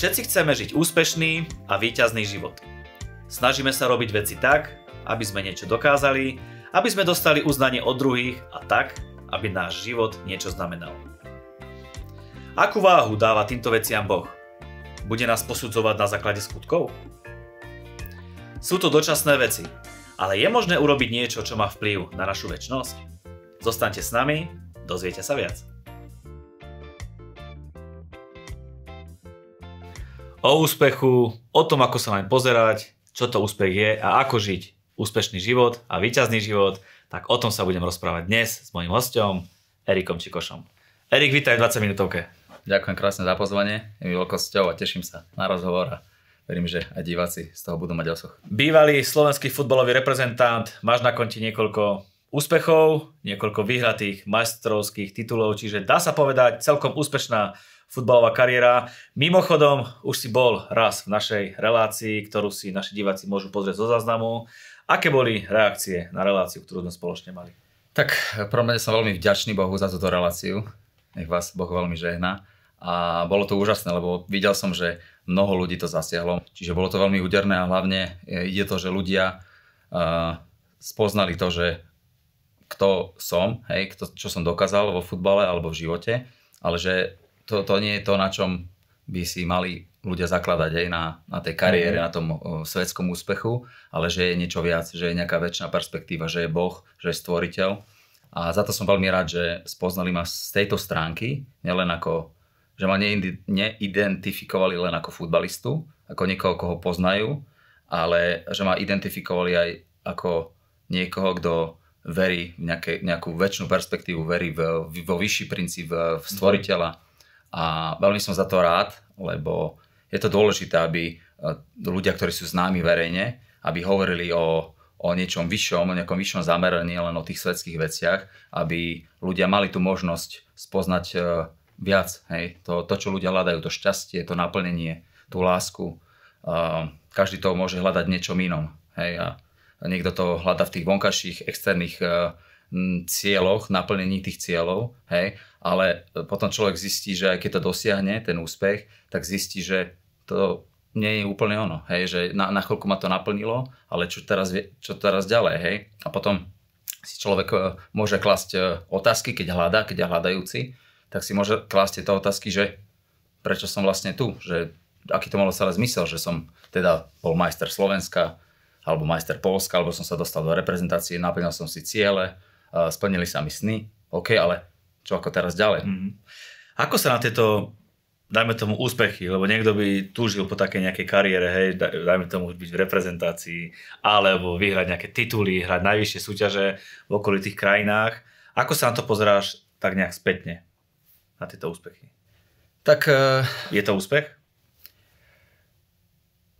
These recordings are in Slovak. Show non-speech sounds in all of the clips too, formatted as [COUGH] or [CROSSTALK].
Všetci chceme žiť úspešný a víťazný život. Snažíme sa robiť veci tak, aby sme niečo dokázali, aby sme dostali uznanie od druhých a tak, aby náš život niečo znamenal. Akú váhu dáva týmto veciam Boh? Bude nás posudzovať na základe skutkov? Sú to dočasné veci, ale je možné urobiť niečo, čo má vplyv na našu väčnosť? Zostaňte s nami, dozviete sa viac. O úspechu, o tom, ako sa máme pozerať, čo to úspech je a ako žiť úspešný život a víťazný život, tak o tom sa budem rozprávať dnes s mojim hostom, Erikom Čikošom. Erik, vítaj v 20 minútovke. Ďakujem krásne za pozvanie, je mi veľkosťou a teším sa na rozhovor a verím, že aj diváci z toho budú mať osoch. Bývalý slovenský futbalový reprezentant, máš na konti niekoľko úspechov, niekoľko vyhratých majstrovských titulov, čiže dá sa povedať celkom úspešná futbalová kariéra. Mimochodom, už si bol raz v našej relácii, ktorú si naši diváci môžu pozrieť zo záznamu. Aké boli reakcie na reláciu, ktorú sme spoločne mali? Tak pro mňa som veľmi vďačný Bohu za túto reláciu. Nech vás Boh veľmi žehná. A bolo to úžasné, lebo videl som, že mnoho ľudí to zasiahlo. Čiže bolo to veľmi úderné a hlavne e, ide to, že ľudia uh, spoznali to, že kto som, hej, kto, čo som dokázal vo futbale alebo v živote, ale že to, to nie je to, na čom by si mali ľudia zakladať aj na, na tej kariére, mm. na tom o, svetskom úspechu, ale že je niečo viac, že je nejaká väčšiná perspektíva, že je Boh, že je stvoriteľ. A za to som veľmi rád, že spoznali ma z tejto stránky, nielen ako, že ma neidentifikovali len ako futbalistu, ako niekoho, koho poznajú, ale že ma identifikovali aj ako niekoho, kto verí v nejaké, nejakú väčšinu perspektívu, verí v, vo vyšší princíp, v stvoriteľa a veľmi som za to rád, lebo je to dôležité, aby e, ľudia, ktorí sú známi verejne, aby hovorili o, o niečom vyššom, o nejakom vyššom zameraní, len o tých svetských veciach, aby ľudia mali tú možnosť spoznať e, viac. Hej? To, to, čo ľudia hľadajú, to šťastie, to naplnenie, tú lásku. Uh, každý to môže hľadať niečom inom. Hej? A niekto to hľada v tých vonkajších externých cieľoch, naplnení tých cieľov, hej, ale potom človek zistí, že aj keď to dosiahne, ten úspech, tak zistí, že to nie je úplne ono, hej, že na, na chvíľku ma to naplnilo, ale čo teraz, čo teraz ďalej, hej, a potom si človek e, môže klasť e, otázky, keď hľadá, keď je hľadajúci, tak si môže klásť tieto otázky, že prečo som vlastne tu, že aký to malo celé zmysel, že som teda bol majster Slovenska, alebo majster Polska, alebo som sa dostal do reprezentácie, naplnil som si ciele, splnili sa mi sny, OK, ale čo ako teraz ďalej? Mm-hmm. Ako sa na tieto, dajme tomu, úspechy, lebo niekto by túžil po takej nejakej kariére, hej, dajme tomu byť v reprezentácii, alebo vyhrať nejaké tituly, hrať najvyššie súťaže v okolitých krajinách. Ako sa na to pozeráš tak nejak spätne, na tieto úspechy? Tak... Uh... Je to úspech?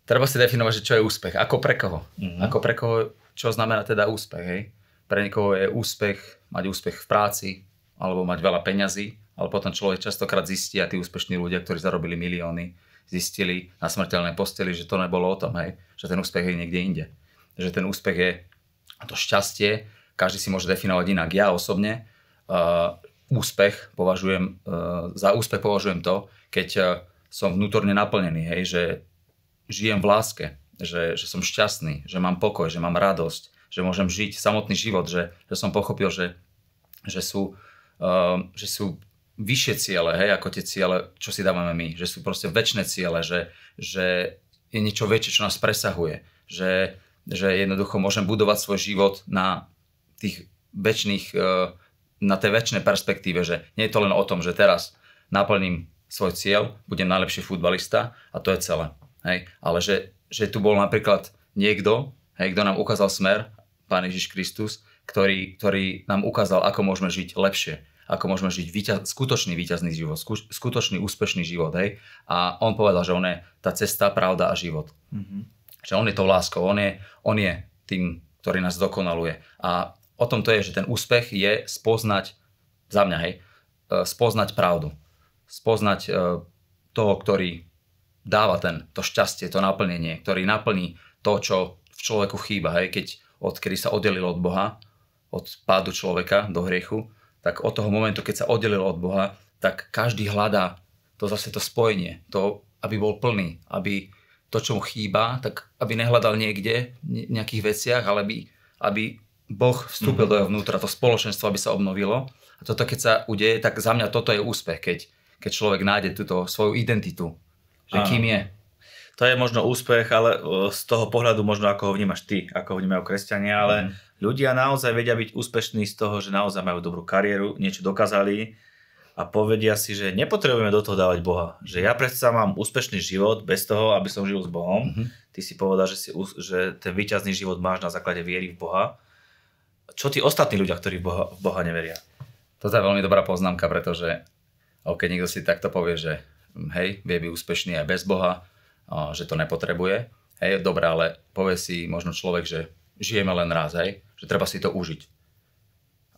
Treba si definovať, že čo je úspech. Ako pre koho. Mm-hmm. Ako pre koho, čo znamená teda úspech, hej? Pre niekoho je úspech mať úspech v práci alebo mať veľa peňazí, ale potom človek častokrát zistí a tí úspešní ľudia, ktorí zarobili milióny, zistili na smrteľnej posteli, že to nebolo o tom, hej, že ten úspech je niekde inde. Že ten úspech je to šťastie, každý si môže definovať inak. Ja osobne uh, úspech považujem, uh, za úspech považujem to, keď uh, som vnútorne naplnený, hej, že žijem v láske, že, že som šťastný, že mám pokoj, že mám radosť, že môžem žiť samotný život, že, že som pochopil, že, že, sú, uh, že sú vyššie ciele, hej, ako tie ciele, čo si dávame my, že sú proste väčšie ciele, že, že je niečo väčšie, čo nás presahuje, že, že jednoducho môžem budovať svoj život na tých väčšných, uh, na tej väčšnej perspektíve, že nie je to len o tom, že teraz naplním svoj cieľ, budem najlepší futbalista a to je celé. Hej? Ale že, že tu bol napríklad niekto, hej, kto nám ukázal smer Pán Ježiš Kristus, ktorý, ktorý nám ukázal, ako môžeme žiť lepšie, ako môžeme žiť víťaz, skutočný víťazný život, skutočný úspešný život. Hej? A on povedal, že on je tá cesta, pravda a život. Mm-hmm. Že on je tou láskou, on je, on je tým, ktorý nás dokonaluje. A o tom to je, že ten úspech je spoznať, za mňa, hej, e, spoznať pravdu. Spoznať e, toho, ktorý dáva ten, to šťastie, to naplnenie, ktorý naplní to, čo v človeku chýba. Hej? Keď odkedy sa oddelil od Boha, od pádu človeka do hriechu, tak od toho momentu, keď sa oddelil od Boha, tak každý hľadá to zase to spojenie, to, aby bol plný, aby to, čo mu chýba, tak aby nehľadal niekde, v nejakých veciach, ale aby, aby Boh vstúpil mm-hmm. do jeho vnútra, to spoločenstvo, aby sa obnovilo. A toto, keď sa udeje, tak za mňa toto je úspech, keď, keď človek nájde túto svoju identitu, že Áno. kým je. To je možno úspech, ale z toho pohľadu možno ako ho vnímaš ty, ako ho vnímajú kresťania, ale mm. ľudia naozaj vedia byť úspešní z toho, že naozaj majú dobrú kariéru, niečo dokázali a povedia si, že nepotrebujeme do toho dávať Boha. Že ja predsa mám úspešný život bez toho, aby som žil s Bohom. Mm-hmm. Ty si povedal, že, si, že ten výťazný život máš na základe viery v Boha. Čo tí ostatní ľudia, ktorí v Boha, v Boha neveria? Toto je veľmi dobrá poznámka, pretože keď niekto si takto povie, že hej, vie byť úspešný aj bez Boha, že to nepotrebuje, hej, dobre, ale povie si možno človek, že žijeme len raz, hej, že treba si to užiť.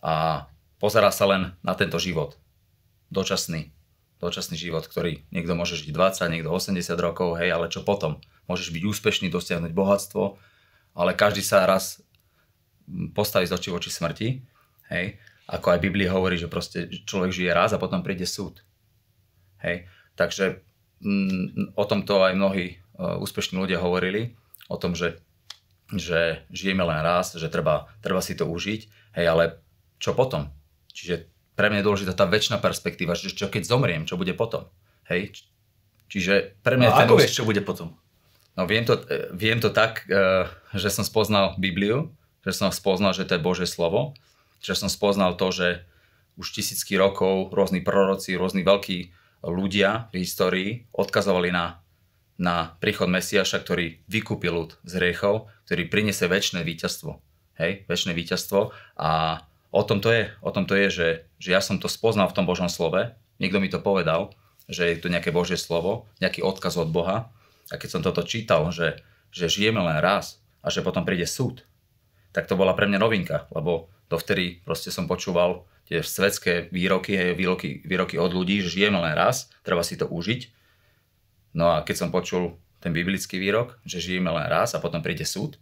A pozerá sa len na tento život dočasný, dočasný život, ktorý niekto môže žiť 20, niekto 80 rokov, hej, ale čo potom? Môžeš byť úspešný, dosiahnuť bohatstvo, ale každý sa raz postaví z očí voči smrti, hej, ako aj Biblia hovorí, že proste človek žije raz a potom príde súd. Hej, takže o tomto aj mnohí uh, úspešní ľudia hovorili, o tom, že, že žijeme len raz, že treba, treba si to užiť, hej, ale čo potom? Čiže pre mňa je dôležitá tá väčšina perspektíva, že čo keď zomriem, čo bude potom. Hej? Čiže pre mňa... No, ten ako vieš, čo bude potom? No viem to, e, viem to tak, e, že som spoznal Bibliu, že som spoznal, že to je Božie slovo, že som spoznal to, že už tisícky rokov rôzni proroci, rôzni veľkí ľudia v histórii odkazovali na, na príchod Mesiaša, ktorý vykúpi ľud z hriechov, ktorý priniesie väčšie víťazstvo. Hej, väčšie víťazstvo a O tom to je, o tom to je že, že ja som to spoznal v tom Božom slove, niekto mi to povedal, že je to nejaké Božie slovo, nejaký odkaz od Boha. A keď som toto čítal, že, že žijeme len raz a že potom príde súd, tak to bola pre mňa novinka, lebo dovtedy proste som počúval tie svetské výroky, hej, výroky, výroky od ľudí, že žijeme len raz, treba si to užiť. No a keď som počul ten biblický výrok, že žijeme len raz a potom príde súd,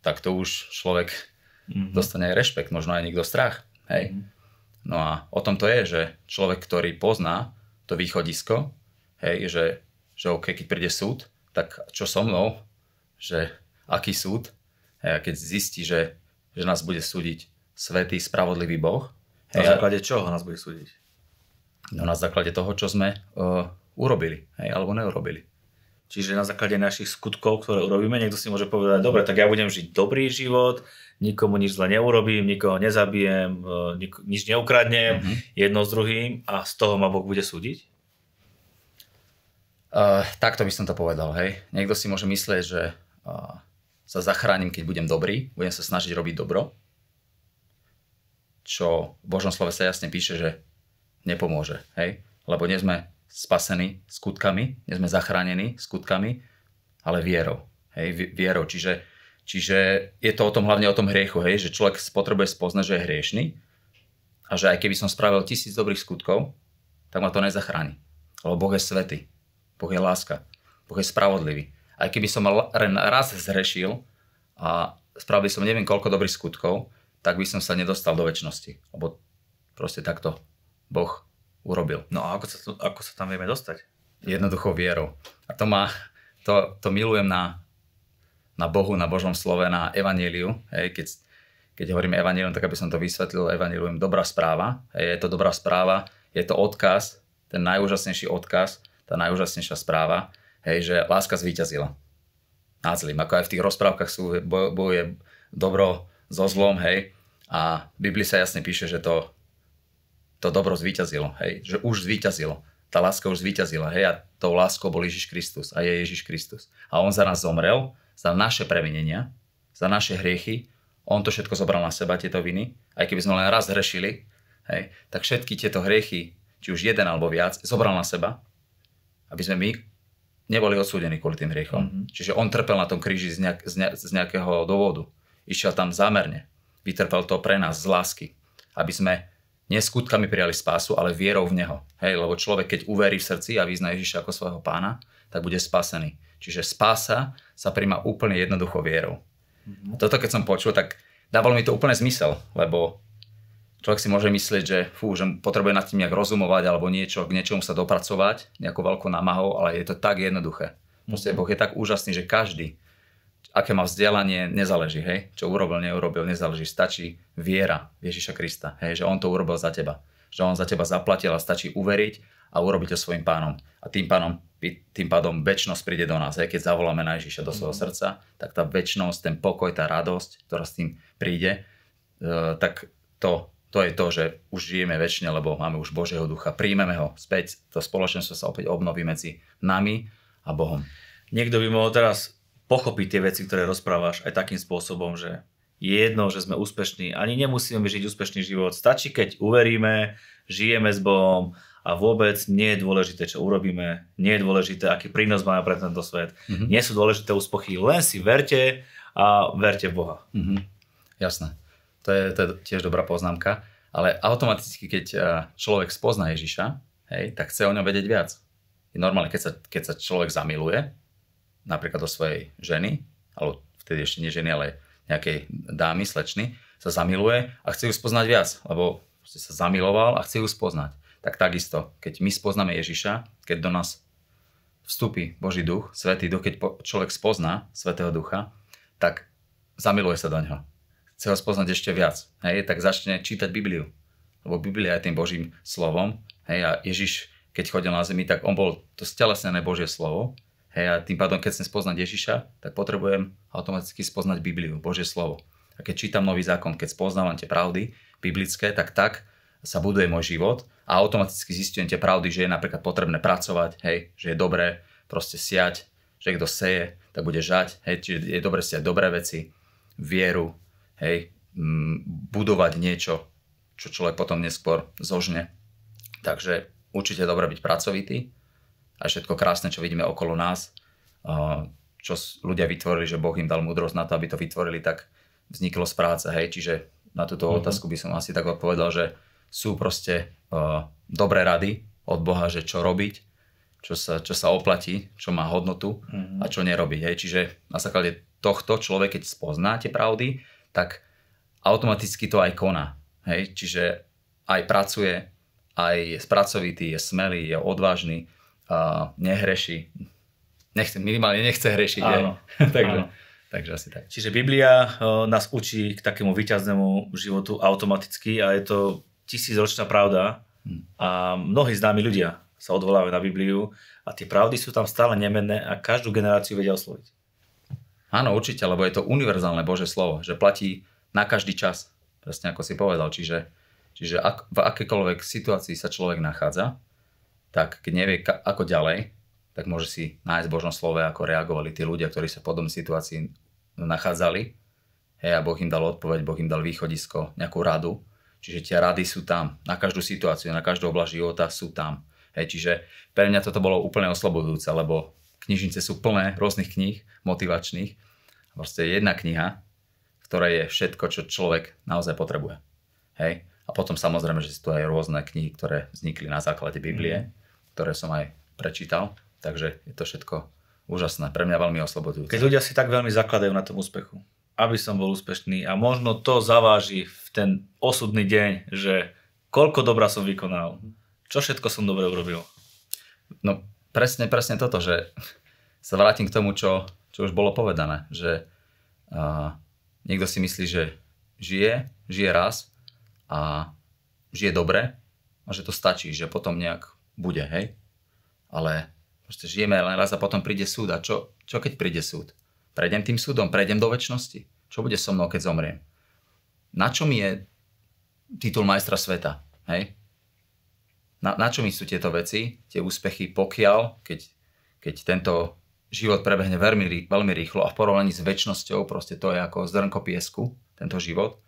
tak to už človek mm-hmm. dostane aj rešpekt, možno aj niekto strach. Hej. Mm-hmm. No a o tom to je, že človek, ktorý pozná to východisko, hej, že, že OK, keď príde súd, tak čo so mnou, že aký súd, hej, a keď zistí, že, že nás bude súdiť svetý, spravodlivý Boh. Hej, na základe čoho nás bude súdiť? No na základe toho, čo sme uh, urobili, hej, alebo neurobili. Čiže na základe našich skutkov, ktoré urobíme, niekto si môže povedať, dobre, tak ja budem žiť dobrý život, nikomu nič zle neurobím, nikoho nezabijem, e, nič neukradnem, mm-hmm. jedno s druhým a z toho ma Boh bude súdiť? Uh, takto by som to povedal, hej. Niekto si môže myslieť, že uh, sa zachránim, keď budem dobrý, budem sa snažiť robiť dobro, čo v Božom slove sa jasne píše, že nepomôže, hej. Lebo nie sme spasení skutkami, nie sme zachránení skutkami, ale vierou. Hej, vierou. Čiže, čiže je to o tom hlavne o tom hriechu, hej, že človek potrebuje spoznať, že je hriešný a že aj keby som spravil tisíc dobrých skutkov, tak ma to nezachráni. Lebo Boh je svetý. Boh je láska. Boh je spravodlivý. Aj keby som raz zhrešil a spravil som neviem koľko dobrých skutkov, tak by som sa nedostal do väčšnosti. Lebo proste takto Boh urobil. No a ako sa, ako sa tam vieme dostať? Jednoducho vierou. A to, má, to, to milujem na, na Bohu, na Božom slove, na Evangeliu. Hej, keď, keď hovorím Evangelium, tak aby som to vysvetlil, Evangelium dobrá správa. Hej, je to dobrá správa, je to odkaz, ten najúžasnejší odkaz, tá najúžasnejšia správa, hej, že láska zvíťazila nad zlým. Ako aj v tých rozprávkach sú, bojuje dobro so zlom, hej. A v Biblii sa jasne píše, že to to dobro zvíťazilo, hej, že už zvíťazilo. Tá láska už zvíťazila, hej, a tou láskou bol Ježiš Kristus a je Ježiš Kristus. A on za nás zomrel, za naše previnenia, za naše hriechy, on to všetko zobral na seba, tieto viny, aj keby sme len raz hrešili, hej, tak všetky tieto hriechy, či už jeden alebo viac, zobral na seba, aby sme my neboli odsúdení kvôli tým hriechom. Mm-hmm. Čiže on trpel na tom kríži z, nejak, z, ne, z nejakého dôvodu. Išiel tam zámerne. Vytrpel to pre nás z lásky. Aby sme nie skutkami prijali spásu, ale vierou v Neho. Hej, lebo človek, keď uverí v srdci a vyzná Ježiša ako svojho pána, tak bude spasený. Čiže spása sa príjma úplne jednoducho vierou. Mm-hmm. A toto keď som počul, tak dávalo mi to úplne zmysel, lebo človek si môže myslieť, že, fú, že potrebuje nad tým nejak rozumovať alebo niečo, k niečomu sa dopracovať, nejakou veľkou námahou, ale je to tak jednoduché. Proste mm-hmm. Boh je tak úžasný, že každý, aké má vzdelanie, nezáleží, hej, čo urobil, neurobil, nezáleží, stačí viera Ježiša Krista, hej, že on to urobil za teba, že on za teba zaplatil a stačí uveriť a urobiť to svojim pánom. A tým pádom, tým pádom väčšnosť príde do nás, hej, keď zavoláme na Ježiša do svojho mm-hmm. srdca, tak tá väčšnosť, ten pokoj, tá radosť, ktorá s tým príde, uh, tak to to je to, že už žijeme väčšine, lebo máme už Božieho ducha, príjmeme ho späť, to spoločenstvo sa opäť obnoví medzi nami a Bohom. Niekto by mohol teraz pochopiť tie veci, ktoré rozprávaš aj takým spôsobom, že je jedno, že sme úspešní, ani nemusíme žiť úspešný život, stačí, keď uveríme, žijeme s Bohom a vôbec nie je dôležité, čo urobíme, nie je dôležité, aký prínos máme pre tento svet, mm-hmm. nie sú dôležité úspochy, len si verte a verte v Boha. Mm-hmm. Jasné. To je, to je tiež dobrá poznámka. Ale automaticky, keď eh, človek spozná Ježiša, hej, tak chce o ňom vedieť viac. Je normálne, keď sa, keď sa človek zamiluje, napríklad do svojej ženy, alebo vtedy ešte nie ženy, ale nejakej dámy, slečny, sa zamiluje a chce ju spoznať viac, lebo sa zamiloval a chce ju spoznať. Tak takisto, keď my spoznáme Ježiša, keď do nás vstúpi Boží duch, Svetý duch, keď človek spozná Svetého ducha, tak zamiluje sa do ňoho chce ho spoznať ešte viac, hej, tak začne čítať Bibliu. Lebo Biblia je tým Božím slovom, hej, a Ježiš, keď chodil na zemi, tak on bol to stelesnené Božie slovo, hej, a tým pádom, keď chcem spoznať Ježiša, tak potrebujem automaticky spoznať Bibliu, Božie slovo. A keď čítam Nový zákon, keď spoznávam tie pravdy biblické, tak tak sa buduje môj život a automaticky zistujem tie pravdy, že je napríklad potrebné pracovať, hej, že je dobré proste siať, že kto seje, tak bude žať, hej, čiže je dobré siať dobré veci, vieru, hej, budovať niečo, čo človek potom neskôr zožne. Takže určite je dobré byť pracovitý a všetko krásne, čo vidíme okolo nás, čo ľudia vytvorili, že Boh im dal múdrosť na to, aby to vytvorili, tak vzniklo z práce, hej, čiže na túto mm-hmm. otázku by som asi tak odpovedal, že sú proste uh, dobré rady od Boha, že čo robiť, čo sa, čo sa oplatí, čo má hodnotu mm-hmm. a čo nerobiť. Hej. Čiže na základe tohto človek, keď spozná tie pravdy, tak automaticky to aj koná. Hej? Čiže aj pracuje, aj je spracovitý, je smelý, je odvážny, uh, nehreší. Nechce, minimálne nechce hrešiť. Áno. [LAUGHS] takže, áno. takže asi tak. Čiže Biblia uh, nás učí k takému výťaznému životu automaticky a je to tisícročná pravda hmm. a mnohí známi ľudia sa odvolávajú na Bibliu a tie pravdy sú tam stále nemenné a každú generáciu vedia osloviť. Áno, určite, lebo je to univerzálne Bože slovo, že platí na každý čas, presne ako si povedal. Čiže, čiže ak, v akékoľvek situácii sa človek nachádza, tak keď nevie ako ďalej, tak môže si nájsť Božom slove, ako reagovali tí ľudia, ktorí sa v podobnej situácii nachádzali. Hej, a Boh im dal odpoveď, Boh im dal východisko, nejakú radu. Čiže tie rady sú tam. Na každú situáciu, na každú oblasť života sú tam. Hej, čiže pre mňa toto bolo úplne oslobodujúce, lebo knižnice sú plné rôznych kníh motivačných proste jedna kniha, v ktorej je všetko, čo človek naozaj potrebuje. Hej? A potom samozrejme, že sú tu aj rôzne knihy, ktoré vznikli na základe Biblie, mm. Ktoré som aj prečítal. Takže je to všetko úžasné. Pre mňa veľmi oslobodujúce. Keď ľudia si tak veľmi zakladajú na tom úspechu, aby som bol úspešný a možno to zaváži v ten osudný deň, že koľko dobra som vykonal, čo všetko som dobre urobil. No presne, presne toto, že sa vrátim k tomu, čo, čo už bolo povedané, že uh, niekto si myslí, že žije, žije raz a žije dobre a že to stačí, že potom nejak bude, hej? Ale proste žijeme len raz a potom príde súd. A čo, čo keď príde súd? Prejdem tým súdom, prejdem do väčšnosti. Čo bude so mnou, keď zomriem? Na čo mi je titul majstra sveta? Hej? Na, na čo mi sú tieto veci, tie úspechy, pokiaľ, keď, keď tento život prebehne veľmi, veľmi rýchlo a v porovnaní s väčšnosťou, proste to je ako zrnko piesku, tento život,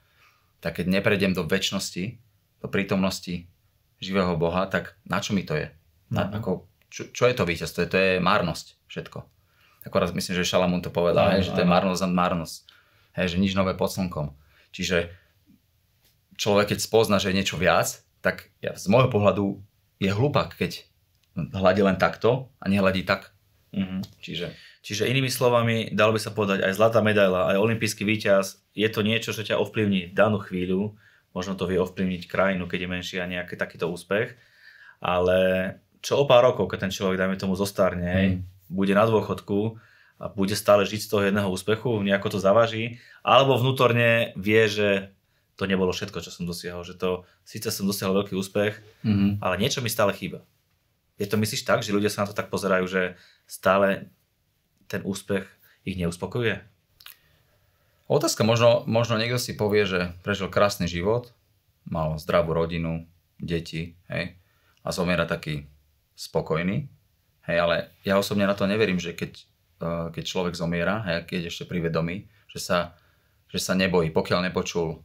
tak keď neprejdem do väčšnosti, do prítomnosti živého Boha, tak na čo mi to je? Na, uh-huh. ako, čo, čo je to víťazstvo? To je márnosť všetko. Akorát myslím, že Šalamún to povedal, uh-huh. hej, že to je márnosť a márnosť. Hej, že nič nové pod slnkom. Čiže človek, keď spozna, že je niečo viac, tak ja, z môjho pohľadu je hlupák, keď hľadí len takto a nehľadí tak, Mm-hmm. Čiže, čiže inými slovami, dalo by sa povedať, aj zlatá medaila, aj olimpijský víťaz, je to niečo, čo ťa ovplyvní danú chvíľu, možno to vie ovplyvniť krajinu, keď je menší a nejaký takýto úspech, ale čo o pár rokov, keď ten človek, dajme tomu, zostarne, mm. bude na dôchodku a bude stále žiť z toho jedného úspechu, nejako to zavaží, alebo vnútorne vie, že to nebolo všetko, čo som dosiahol, že to, síce som dosiahol veľký úspech, mm. ale niečo mi stále chýba. Je to myslíš tak, že ľudia sa na to tak pozerajú, že stále ten úspech ich neuspokojuje? Otázka, možno, možno niekto si povie, že prežil krásny život, mal zdravú rodinu, deti, hej, a zomiera taký spokojný, hej, ale ja osobne na to neverím, že keď, uh, keď človek zomiera, hej, keď ešte pri vedomí, že sa, že sa nebojí, pokiaľ nepočul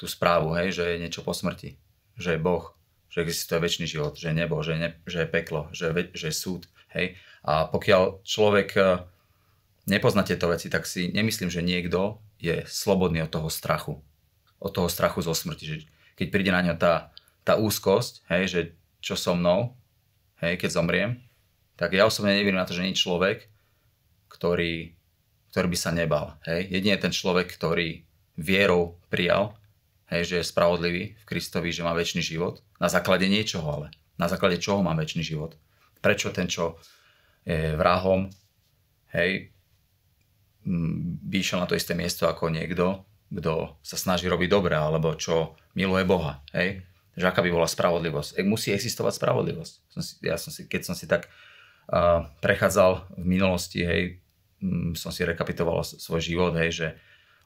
tú správu, hej, že je niečo po smrti, že je Boh, že existuje väčší život, že je nebo, že je, ne, že je peklo, že že je súd, hej. A pokiaľ človek uh, nepozná tieto veci, tak si nemyslím, že niekto je slobodný od toho strachu. Od toho strachu zo smrti. Že keď príde na ňo tá, tá úzkosť, hej, že čo so mnou, hej, keď zomriem, tak ja osobne neviem na to, že nie je človek, ktorý, ktorý by sa nebal. Hej. Jedine ten človek, ktorý vierou prijal, hej, že je spravodlivý v Kristovi, že má väčší život. Na základe niečoho ale. Na základe čoho má väčší život. Prečo ten, čo je vrahom, hej, by išiel na to isté miesto ako niekto, kto sa snaží robiť dobre, alebo čo miluje Boha. Hej? Že aká by bola spravodlivosť. E, musí existovať spravodlivosť. Som si, ja som si, keď som si tak uh, prechádzal v minulosti, hej, som si rekapitoval svoj život, hej, že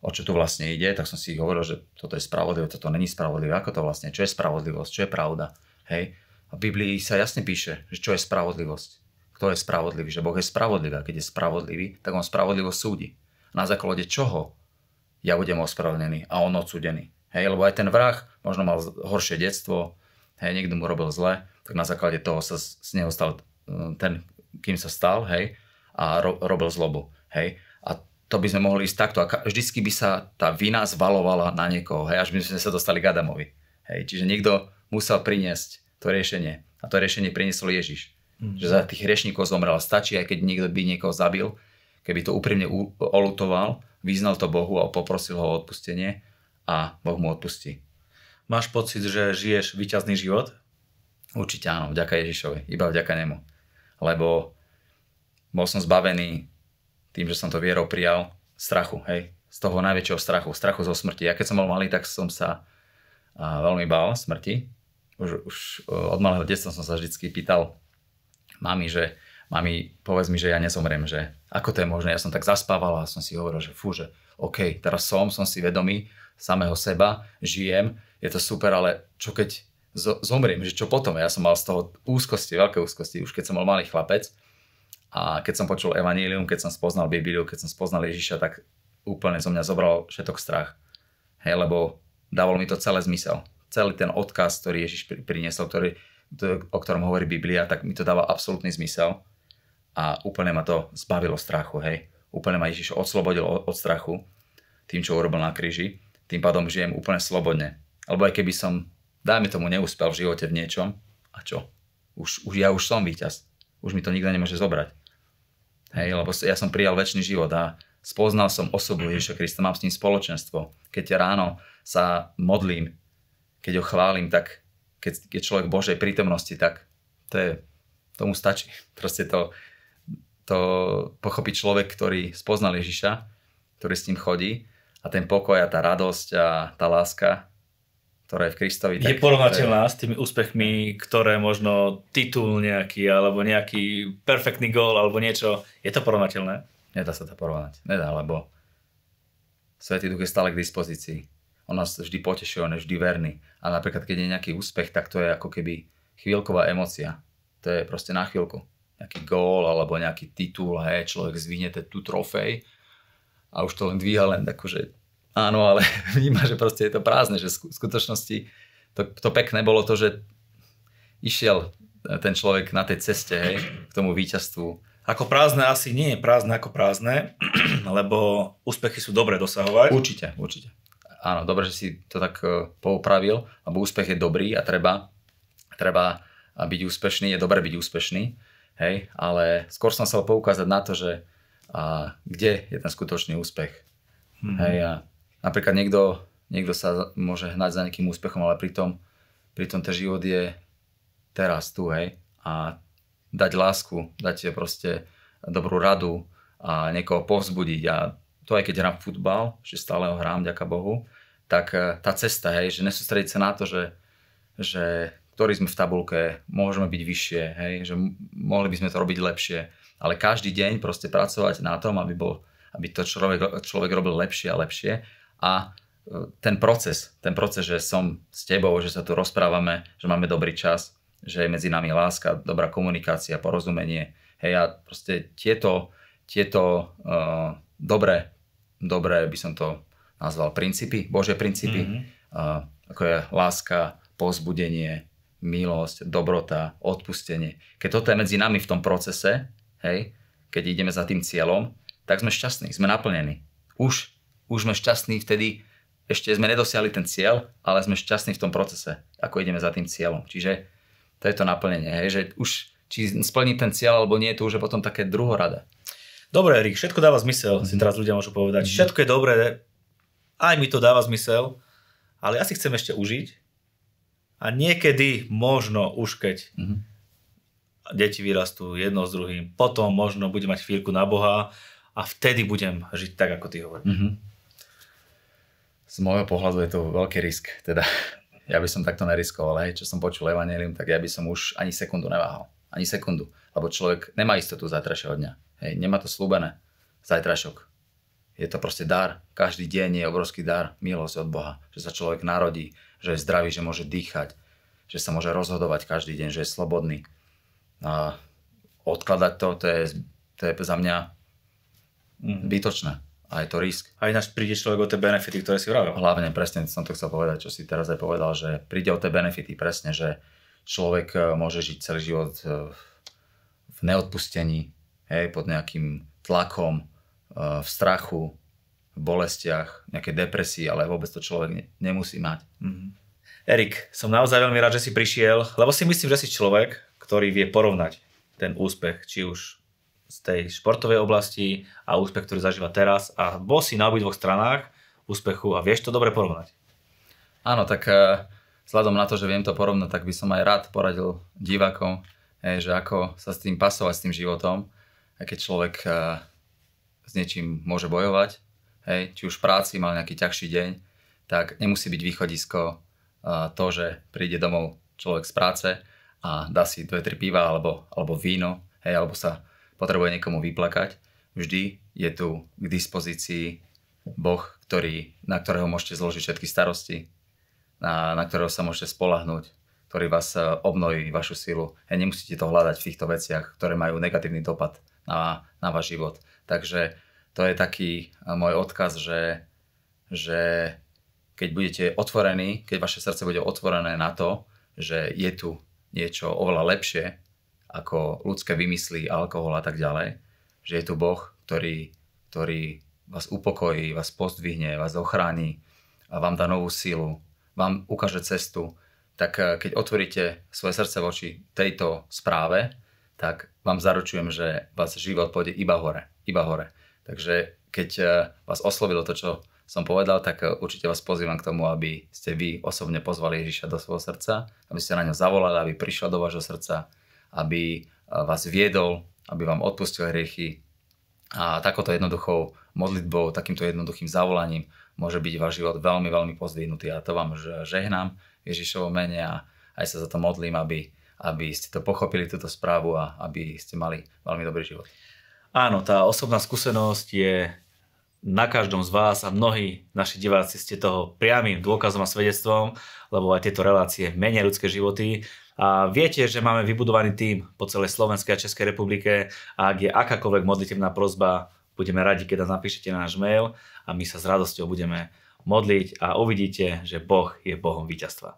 o čo tu vlastne ide, tak som si hovoril, že toto je spravodlivé, toto není spravodlivé, ako to vlastne, čo je spravodlivosť, čo je pravda. Hej? A v Biblii sa jasne píše, že čo je spravodlivosť kto je spravodlivý, že Boh je spravodlivý a keď je spravodlivý, tak on spravodlivo súdi. Na základe čoho ja budem ospravedlnený a on odsudený. Hej, lebo aj ten vrah možno mal horšie detstvo, hej, niekto mu robil zle, tak na základe toho sa z neho stal e, ten, kým sa stal, hej, a ro, robil zlobu, hej. A to by sme mohli ísť takto. A vždycky by sa tá vina zvalovala na niekoho, hej, až by sme sa dostali k Adamovi. Hej, čiže niekto musel priniesť to riešenie. A to riešenie priniesol Ježiš. Mm. Že za tých hriešníkov zomrel. Stačí, aj keď niekto by niekoho zabil, keby to úprimne olutoval, vyznal to Bohu a poprosil ho o odpustenie a Boh mu odpustí. Máš pocit, že žiješ vyťazný život? Určite áno, vďaka Ježišovi, iba vďaka nemu. Lebo bol som zbavený tým, že som to vierou prijal, strachu, hej, z toho najväčšieho strachu, strachu zo smrti. Ja keď som bol malý, tak som sa a, veľmi bál smrti. Už, už od malého detstva som sa vždy pýtal, mami, že mami, povedz mi, že ja nezomrem, že ako to je možné, ja som tak zaspával a som si hovoril, že fú, že OK, teraz som, som si vedomý samého seba, žijem, je to super, ale čo keď zomriem, že čo potom? Ja som mal z toho úzkosti, veľké úzkosti, už keď som bol malý chlapec a keď som počul Evanílium, keď som spoznal Bibliu, keď som spoznal Ježiša, tak úplne zo mňa zobral všetok strach. Hej, lebo dával mi to celé zmysel. Celý ten odkaz, ktorý Ježiš priniesol, ktorý o ktorom hovorí Biblia, tak mi to dáva absolútny zmysel a úplne ma to zbavilo strachu, hej. Úplne ma Ježiš odslobodil od, od strachu tým, čo urobil na kríži. Tým pádom žijem úplne slobodne. Alebo aj keby som, dajme tomu, neúspel v živote v niečom, a čo? Už, už ja už som víťaz. Už mi to nikto nemôže zobrať. Hej, lebo ja som prijal väčší život a spoznal som osobu Ježiša Krista, mám s ním spoločenstvo. Keď ráno sa modlím, keď ho chválim, tak keď je človek Božej prítomnosti, tak to je, tomu stačí. Proste to, to pochopí človek, ktorý spoznal Ježiša, ktorý s ním chodí a ten pokoj a tá radosť a tá láska, ktorá je v Kristovi. Je porovnateľná je... s tými úspechmi, ktoré možno titul nejaký, alebo nejaký perfektný gól, alebo niečo. Je to porovnateľné? Nedá sa to porovnať. Nedá, lebo Svetý Duch je stále k dispozícii on nás vždy potešuje, on je vždy verný. A napríklad, keď je nejaký úspech, tak to je ako keby chvíľková emocia. To je proste na chvíľku. Nejaký gól alebo nejaký titul, hej, človek zvine tú trofej a už to len dvíha len akože áno, ale [LAUGHS] vníma, že proste je to prázdne, že v skutočnosti to, to pekné bolo to, že išiel ten človek na tej ceste, hej, k tomu víťazstvu. Ako prázdne asi nie je prázdne ako prázdne, [CLEARS THROAT] lebo úspechy sú dobre dosahovať. Určite, určite áno, dobre, že si to tak e, poupravil, lebo úspech je dobrý a treba, treba byť úspešný, je dobré byť úspešný, hej, ale skôr som chcel poukázať na to, že a, kde je ten skutočný úspech. Mm-hmm. Hej, a napríklad niekto niekto sa môže hnať za nejakým úspechom, ale pritom, pritom ten život je teraz tu, hej. A dať lásku, dať proste dobrú radu a niekoho povzbudiť a to aj keď hrám futbal, že stále ho hrám, ďaká Bohu, tak e, tá cesta, hej, že nesústrediť sa na to, že, že ktorí sme v tabulke, môžeme byť vyššie, hej, že mohli by sme to robiť lepšie, ale každý deň proste pracovať na tom, aby, bol, aby to človek, človek robil lepšie a lepšie. A e, ten proces, ten proces, že som s tebou, že sa tu rozprávame, že máme dobrý čas, že je medzi nami láska, dobrá komunikácia, porozumenie, hej, a proste tieto, tieto uh, dobré, dobré by som to nazval princípy, Božie princípy, mm-hmm. uh, ako je láska, pozbudenie, milosť, dobrota, odpustenie. Keď toto je medzi nami v tom procese, hej, keď ideme za tým cieľom, tak sme šťastní, sme naplnení. Už, už sme šťastní vtedy, ešte sme nedosiahli ten cieľ, ale sme šťastní v tom procese, ako ideme za tým cieľom. Čiže to je to naplnenie, hej, že už či splní ten cieľ alebo nie, to už je potom také druhorada. Dobre, Erik, všetko dáva zmysel, mm-hmm. si teraz ľudia môžu povedať. Mm-hmm. Všetko je dobré, aj mi to dáva zmysel, ale ja si chcem ešte užiť a niekedy možno už keď mm-hmm. deti vyrastú jedno s druhým, potom možno budem mať chvíľku na Boha a vtedy budem žiť tak, ako ty hovoríš. Mm-hmm. Z môjho pohľadu je to veľký risk. Teda [LAUGHS] ja by som takto neriskoval, hej, čo som počul Evangelium, tak ja by som už ani sekundu neváhal. Ani sekundu. Lebo človek nemá istotu zajtrajšieho dňa. Hej, nemá to slúbené. Zajtrajšok. Je to proste dar. Každý deň je obrovský dar, milosť od Boha. Že sa človek narodí, že je zdravý, že môže dýchať, že sa môže rozhodovať každý deň, že je slobodný. A odkladať to, to je, to je za mňa mm. bytočné. A je to risk. A ináč príde človek o tie benefity, ktoré si vravil. Hlavne, presne som to chcel povedať, čo si teraz aj povedal, že príde o tie benefity, presne, že človek e, môže žiť celý život e, v neodpustení, hej, pod nejakým tlakom, v strachu, v bolestiach, nejaké depresii, ale vôbec to človek ne, nemusí mať. Mm-hmm. Erik, som naozaj veľmi rád, že si prišiel, lebo si myslím, že si človek, ktorý vie porovnať ten úspech, či už z tej športovej oblasti a úspech, ktorý zažíva teraz a bol si na obidvoch stranách úspechu a vieš to dobre porovnať. Áno, tak uh, vzhľadom na to, že viem to porovnať, tak by som aj rád poradil divákom, že ako sa s tým pasovať, s tým životom, aj keď človek uh, s niečím môže bojovať, hej, či už v práci mal nejaký ťažší deň, tak nemusí byť východisko to, že príde domov človek z práce a dá si dve, tri piva alebo, alebo víno, hej, alebo sa potrebuje niekomu vyplakať. Vždy je tu k dispozícii Boh, ktorý, na ktorého môžete zložiť všetky starosti, na, na ktorého sa môžete spolahnúť, ktorý vás e, obnoví vašu silu. A nemusíte to hľadať v týchto veciach, ktoré majú negatívny dopad na, na váš život. Takže to je taký môj odkaz, že, že keď budete otvorení, keď vaše srdce bude otvorené na to, že je tu niečo oveľa lepšie ako ľudské vymysly, alkohol a tak ďalej, že je tu Boh, ktorý, ktorý vás upokojí, vás pozdvihne, vás ochráni a vám dá novú silu, vám ukáže cestu, tak eh, keď otvoríte svoje srdce voči tejto správe, tak vám zaručujem, že vás život pôjde iba hore, iba hore. Takže keď eh, vás oslovilo to, čo som povedal, tak eh, určite vás pozývam k tomu, aby ste vy osobne pozvali Ježiša do svojho srdca, aby ste na ňo zavolali, aby prišiel do vášho srdca, aby eh, vás viedol, aby vám odpustil hriechy. A takoto jednoduchou modlitbou, takýmto jednoduchým zavolaním môže byť váš život veľmi, veľmi pozdvihnutý. A to vám žehnám Ježišovo mene a aj sa za to modlím, aby, aby ste to pochopili, túto správu a aby ste mali veľmi dobrý život. Áno, tá osobná skúsenosť je na každom z vás a mnohí naši diváci ste toho priamým dôkazom a svedectvom, lebo aj tieto relácie menia ľudské životy. A viete, že máme vybudovaný tým po celej Slovenskej a Českej republike a ak je akákoľvek modlitevná prozba, budeme radi, keď nás napíšete na náš mail a my sa s radosťou budeme modliť a uvidíte, že Boh je Bohom víťazstva.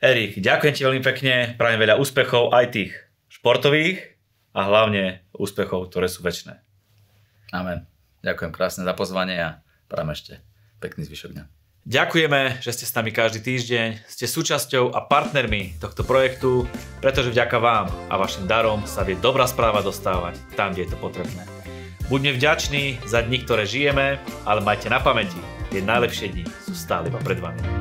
Erik, ďakujem ti veľmi pekne, prajem veľa úspechov aj tých športových, a hlavne úspechov, ktoré sú väčšie. Amen. Ďakujem krásne za pozvanie a prajem ešte pekný zvyšok dňa. Ďakujeme, že ste s nami každý týždeň, ste súčasťou a partnermi tohto projektu, pretože vďaka vám a vašim darom sa vie dobrá správa dostávať tam, kde je to potrebné. Buďme vďační za dni, ktoré žijeme, ale majte na pamäti, tie najlepšie dni sú stále iba pred vami.